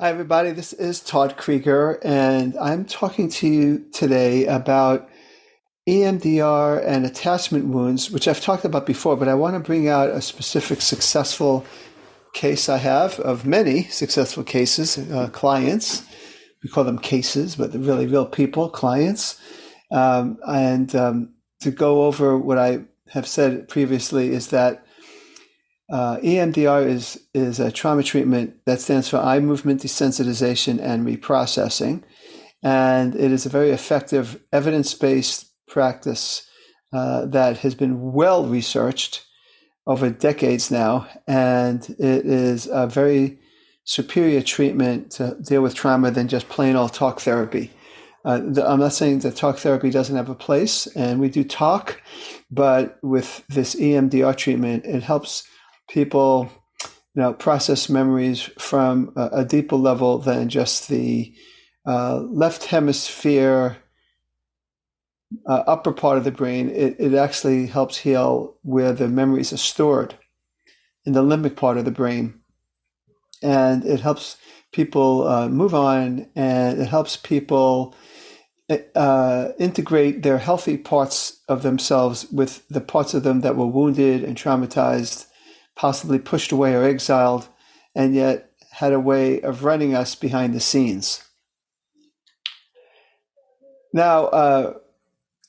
Hi, everybody. This is Todd Creager, and I'm talking to you today about EMDR and attachment wounds, which I've talked about before, but I want to bring out a specific successful case I have of many successful cases, uh, clients. We call them cases, but they're really real people, clients. Um, and um, to go over what I have said previously is that uh, EMDR is is a trauma treatment that stands for eye movement desensitization and reprocessing, and it is a very effective evidence based practice uh, that has been well researched over decades now, and it is a very superior treatment to deal with trauma than just plain old talk therapy. Uh, the, I'm not saying that talk therapy doesn't have a place, and we do talk, but with this EMDR treatment, it helps people you know process memories from a, a deeper level than just the uh, left hemisphere uh, upper part of the brain. It, it actually helps heal where the memories are stored in the limbic part of the brain. And it helps people uh, move on and it helps people uh, integrate their healthy parts of themselves with the parts of them that were wounded and traumatized possibly pushed away or exiled, and yet had a way of running us behind the scenes. Now, uh,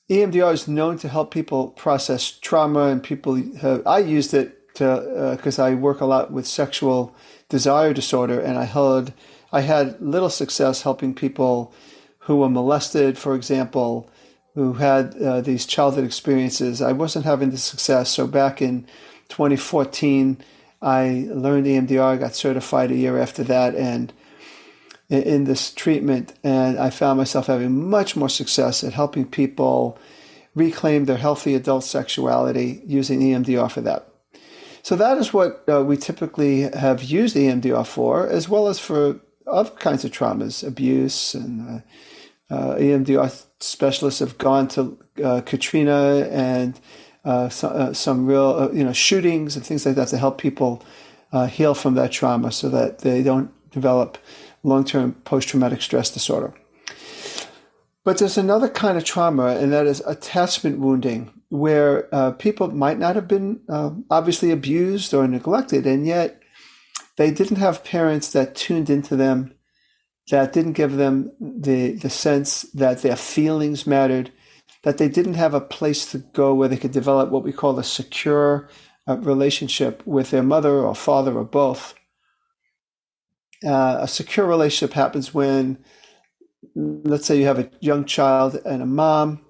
EMDR is known to help people process trauma, and people have, I used it because uh, I work a lot with sexual desire disorder, and I had I had little success helping people who were molested, for example, who had uh, these childhood experiences. I wasn't having the success, so back in 2014, I learned EMDR, got certified a year after that, and in this treatment, and I found myself having much more success at helping people reclaim their healthy adult sexuality using EMDR for that. So that is what uh, we typically have used EMDR for, as well as for other kinds of traumas, abuse, and uh, uh, EMDR specialists have gone to uh, Katrina and uh, so, uh, some real uh, you know shootings and things like that to help people uh, heal from that trauma so that they don't develop long-term post-traumatic stress disorder. But there's another kind of trauma, and that is attachment wounding, where uh, people might not have been um, obviously abused or neglected, and yet they didn't have parents that tuned into them, that didn't give them the the sense that their feelings mattered, that they didn't have a place to go where they could develop what we call a secure uh, relationship with their mother or father or both. Uh, a secure relationship happens when, let's say, you have a young child and a mom,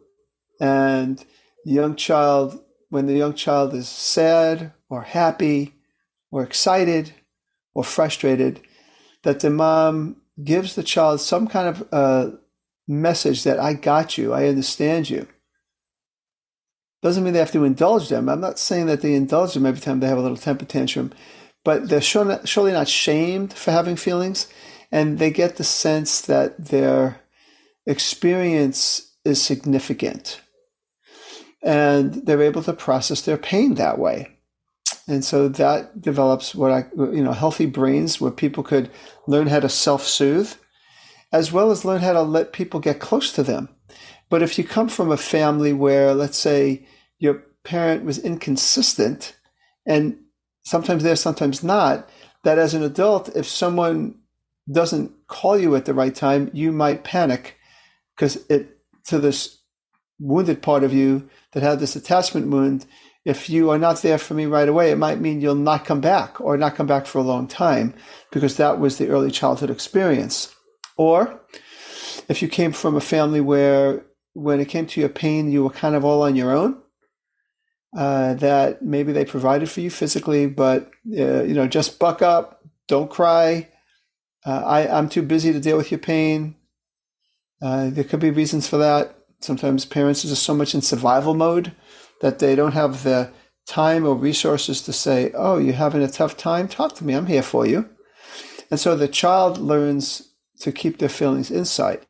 and the young child, when the young child is sad or happy or excited or frustrated, that the mom gives the child some kind of uh, message that I got you, I understand you. Doesn't mean they have to indulge them. I'm not saying that they indulge them every time they have a little temper tantrum, but they're surely not shamed for having feelings, and they get the sense that their experience is significant. And they're able to process their pain that way. And so that develops what I, you know, healthy brains where people could learn how to self soothe as well as learn how to let people get close to them. But if you come from a family where, let's say, your parent was inconsistent, and sometimes there, sometimes not, that as an adult, if someone doesn't call you at the right time, you might panic because it to this wounded part of you that had this attachment wound. If you are not there for me right away, it might mean you'll not come back or not come back for a long time because that was the early childhood experience. Or if you came from a family where when it came to your pain, you were kind of all on your own, uh, that maybe they provided for you physically, but uh, you know, just buck up, don't cry. Uh, I, I'm too busy to deal with your pain. Uh, there could be reasons for that. Sometimes parents are just so much in survival mode that they don't have the time or resources to say, Oh, you're having a tough time? Talk to me. I'm here for you. And so the child learns to keep their feelings inside.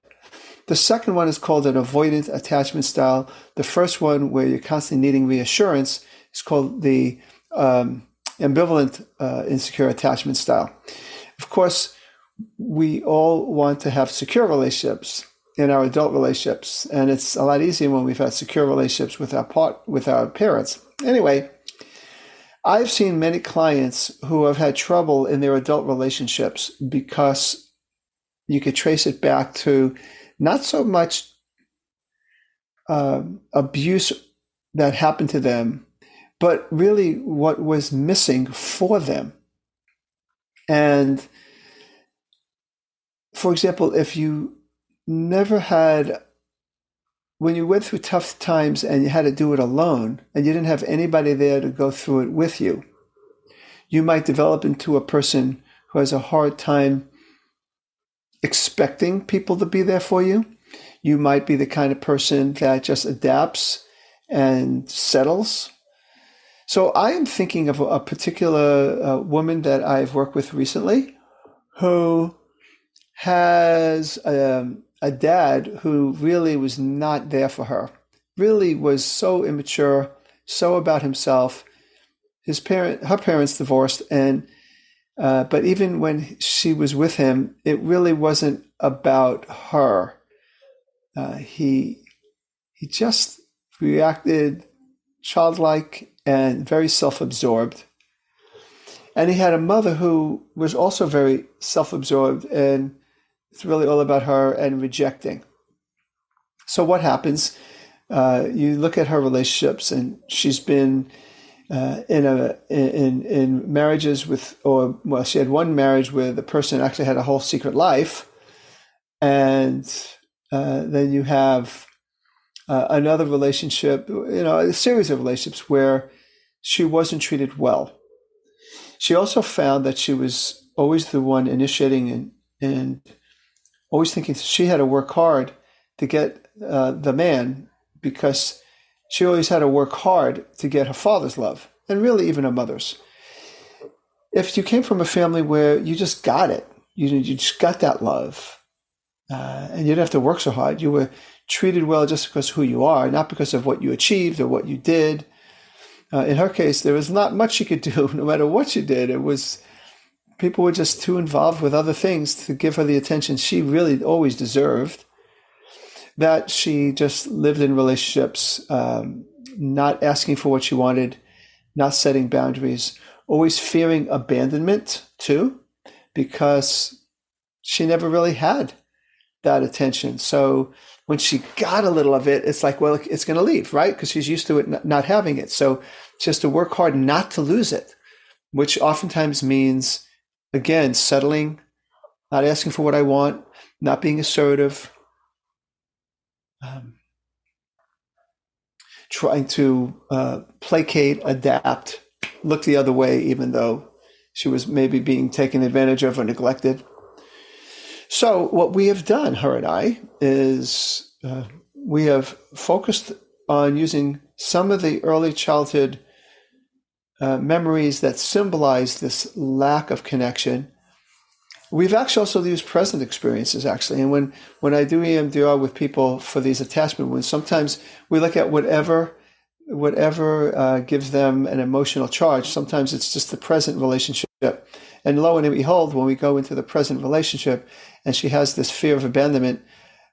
The second one is called an avoidant attachment style. The first one, where you're constantly needing reassurance, is called the um, ambivalent uh, insecure attachment style. Of course, we all want to have secure relationships in our adult relationships, and it's a lot easier when we've had secure relationships with our part with our parents. Anyway, I've seen many clients who have had trouble in their adult relationships because you could trace it back to not so much uh, abuse that happened to them, but really what was missing for them. And for example, if you never had, when you went through tough times and you had to do it alone and you didn't have anybody there to go through it with you, you might develop into a person who has a hard time expecting people to be there for you. You might be the kind of person that just adapts and settles. So I am thinking of a particular uh, woman that I've worked with recently who has um, a dad who really was not there for her, really was so immature, so about himself. His parent, her parents divorced, and uh, but even when she was with him, it really wasn't about her. Uh, he he just reacted childlike and very self-absorbed. And he had a mother who was also very self-absorbed and it's really all about her and rejecting. So what happens? Uh, you look at her relationships, and she's been uh, in a in in marriages with, or well, she had one marriage where the person actually had a whole secret life, and uh, then you have uh, another relationship, you know, a series of relationships where she wasn't treated well. She also found that she was always the one initiating and and always thinking she had to work hard to get uh, the man because she always had to work hard to get her father's love and really even her mother's. If you came from a family where you just got it, you, you just got that love, uh, and you didn't have to work so hard, you were treated well just because who you are, not because of what you achieved or what you did. Uh, in her case, there was not much she could do, no matter what she did. It was people were just too involved with other things to give her the attention she really always deserved. That she just lived in relationships, um, not asking for what she wanted, not setting boundaries, always fearing abandonment too, because she never really had that attention. So when she got a little of it, it's like, well, it's going to leave, right? Because she's used to it not having it. So just to work hard not to lose it, which oftentimes means again, settling, not asking for what I want, not being assertive, um, trying to uh, placate, adapt, look the other way, even though she was maybe being taken advantage of or neglected. So, what we have done, her and I, is uh, we have focused on using some of the early childhood uh, memories that symbolize this lack of connection. We've actually also used present experiences, actually. And when, when I do EMDR with people for these attachment wounds, sometimes we look at whatever whatever uh, gives them an emotional charge. Sometimes it's just the present relationship. And lo and behold, when we go into the present relationship and she has this fear of abandonment,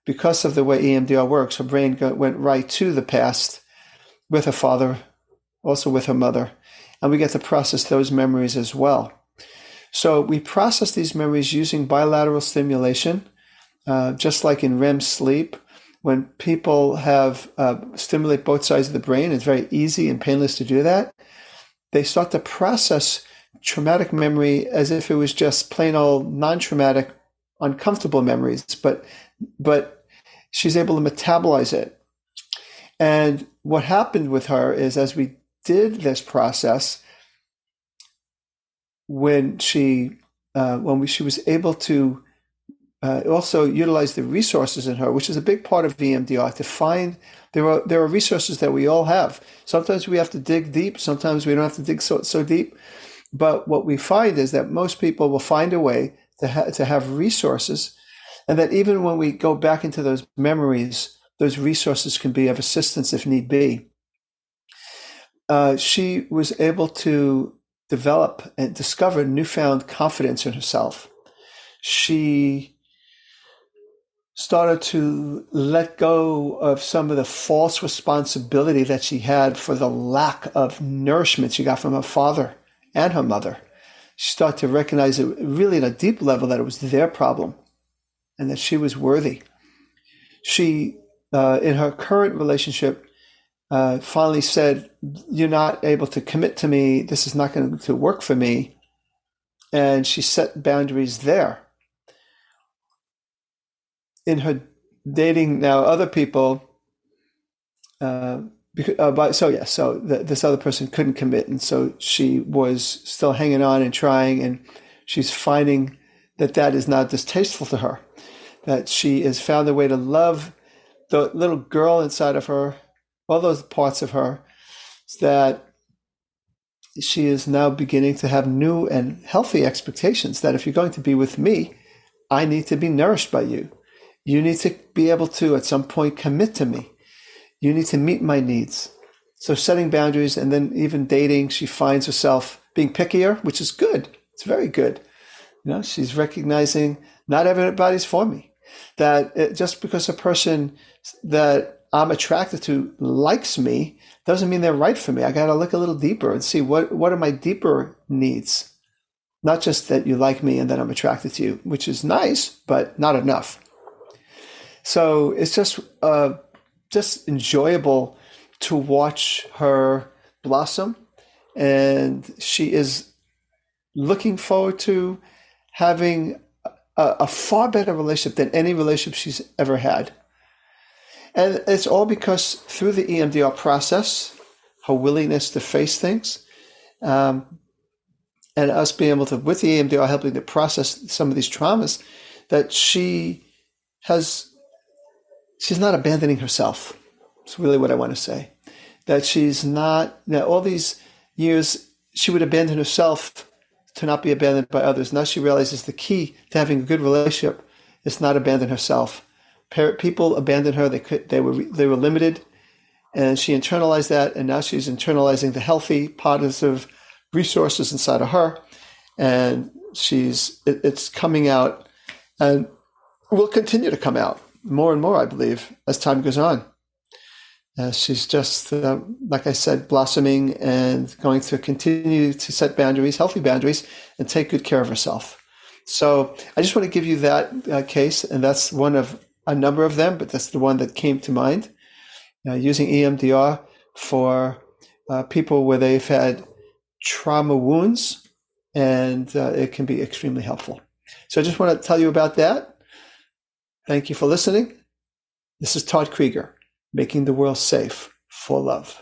because of the way EMDR works, her brain go, went right to the past with her father, also with her mother and we get to process those memories as well. So we process these memories using bilateral stimulation, uh, just like in REM sleep. When people have uh, stimulate both sides of the brain, it's very easy and painless to do that. They start to process traumatic memory as if it was just plain old non-traumatic, uncomfortable memories, but but she's able to metabolize it. And what happened with her is as we did this process when she uh, when we, she was able to uh, also utilize the resources in her, which is a big part of EMDR, to find there are there are resources that we all have. Sometimes we have to dig deep. Sometimes we don't have to dig so so deep. But what we find is that most people will find a way to ha- to have resources, and that even when we go back into those memories, those resources can be of assistance if need be. Uh, she was able to develop and discover newfound confidence in herself. She started to let go of some of the false responsibility that she had for the lack of nourishment she got from her father and her mother. She started to recognize it really at a deep level that it was their problem and that she was worthy. She, uh, in her current relationship, uh, finally said, You're not able to commit to me. This is not going to work for me. And she set boundaries there in her dating now other people, uh, because, uh, but so yeah, so the, this other person couldn't commit, and so she was still hanging on and trying, and she's finding that that is not distasteful to her, that she has found a way to love the little girl inside of her, all those parts of her, that she is now beginning to have new and healthy expectations that if you're going to be with me, I need to be nourished by you. You need to be able to, at some point, commit to me. You need to meet my needs. So, setting boundaries and then even dating, she finds herself being pickier, which is good. It's very good. You know, she's recognizing not everybody's for me. That just because a person that I'm attracted to likes me doesn't mean they're right for me. I got to look a little deeper and see what, what are my deeper needs. Not just that you like me and that I'm attracted to you, which is nice, but not enough. So it's just uh, just enjoyable to watch her blossom, and she is looking forward to having a, a far better relationship than any relationship she's ever had. And it's all because through the EMDR process, her willingness to face things, um, and us being able to, with the EMDR, helping to process some of these traumas, that she has she's not abandoning herself. It's really what I want to say. That she's not, that all these years, she would abandon herself to not be abandoned by others. Now she realizes the key to having a good relationship is not abandon herself. People abandoned her, they, could, they, were, they were limited, and she internalized that, and now she's internalizing the healthy, positive resources inside of her, and she's it, it's coming out and will continue to come out more and more, I believe, as time goes on. Uh, she's just, uh, like I said, blossoming and going to continue to set boundaries, healthy boundaries, and take good care of herself. So I just want to give you that uh, case, and that's one of a number of them, but that's the one that came to mind. Uh, using EMDR for uh, people where they've had trauma wounds, and uh, it can be extremely helpful. So I just want to tell you about that. Thank you for listening. This is Todd Creager, making the world safe for love.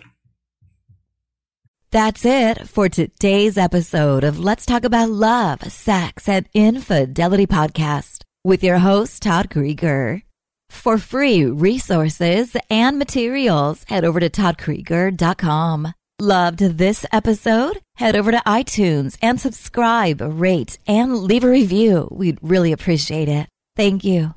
That's it for today's episode of Let's Talk About Love, Sex, and Infidelity podcast with your host, Todd Creager. For free resources and materials, head over to toddcreager.com. Loved this episode? Head over to iTunes and subscribe, rate, and leave a review. We'd really appreciate it. Thank you.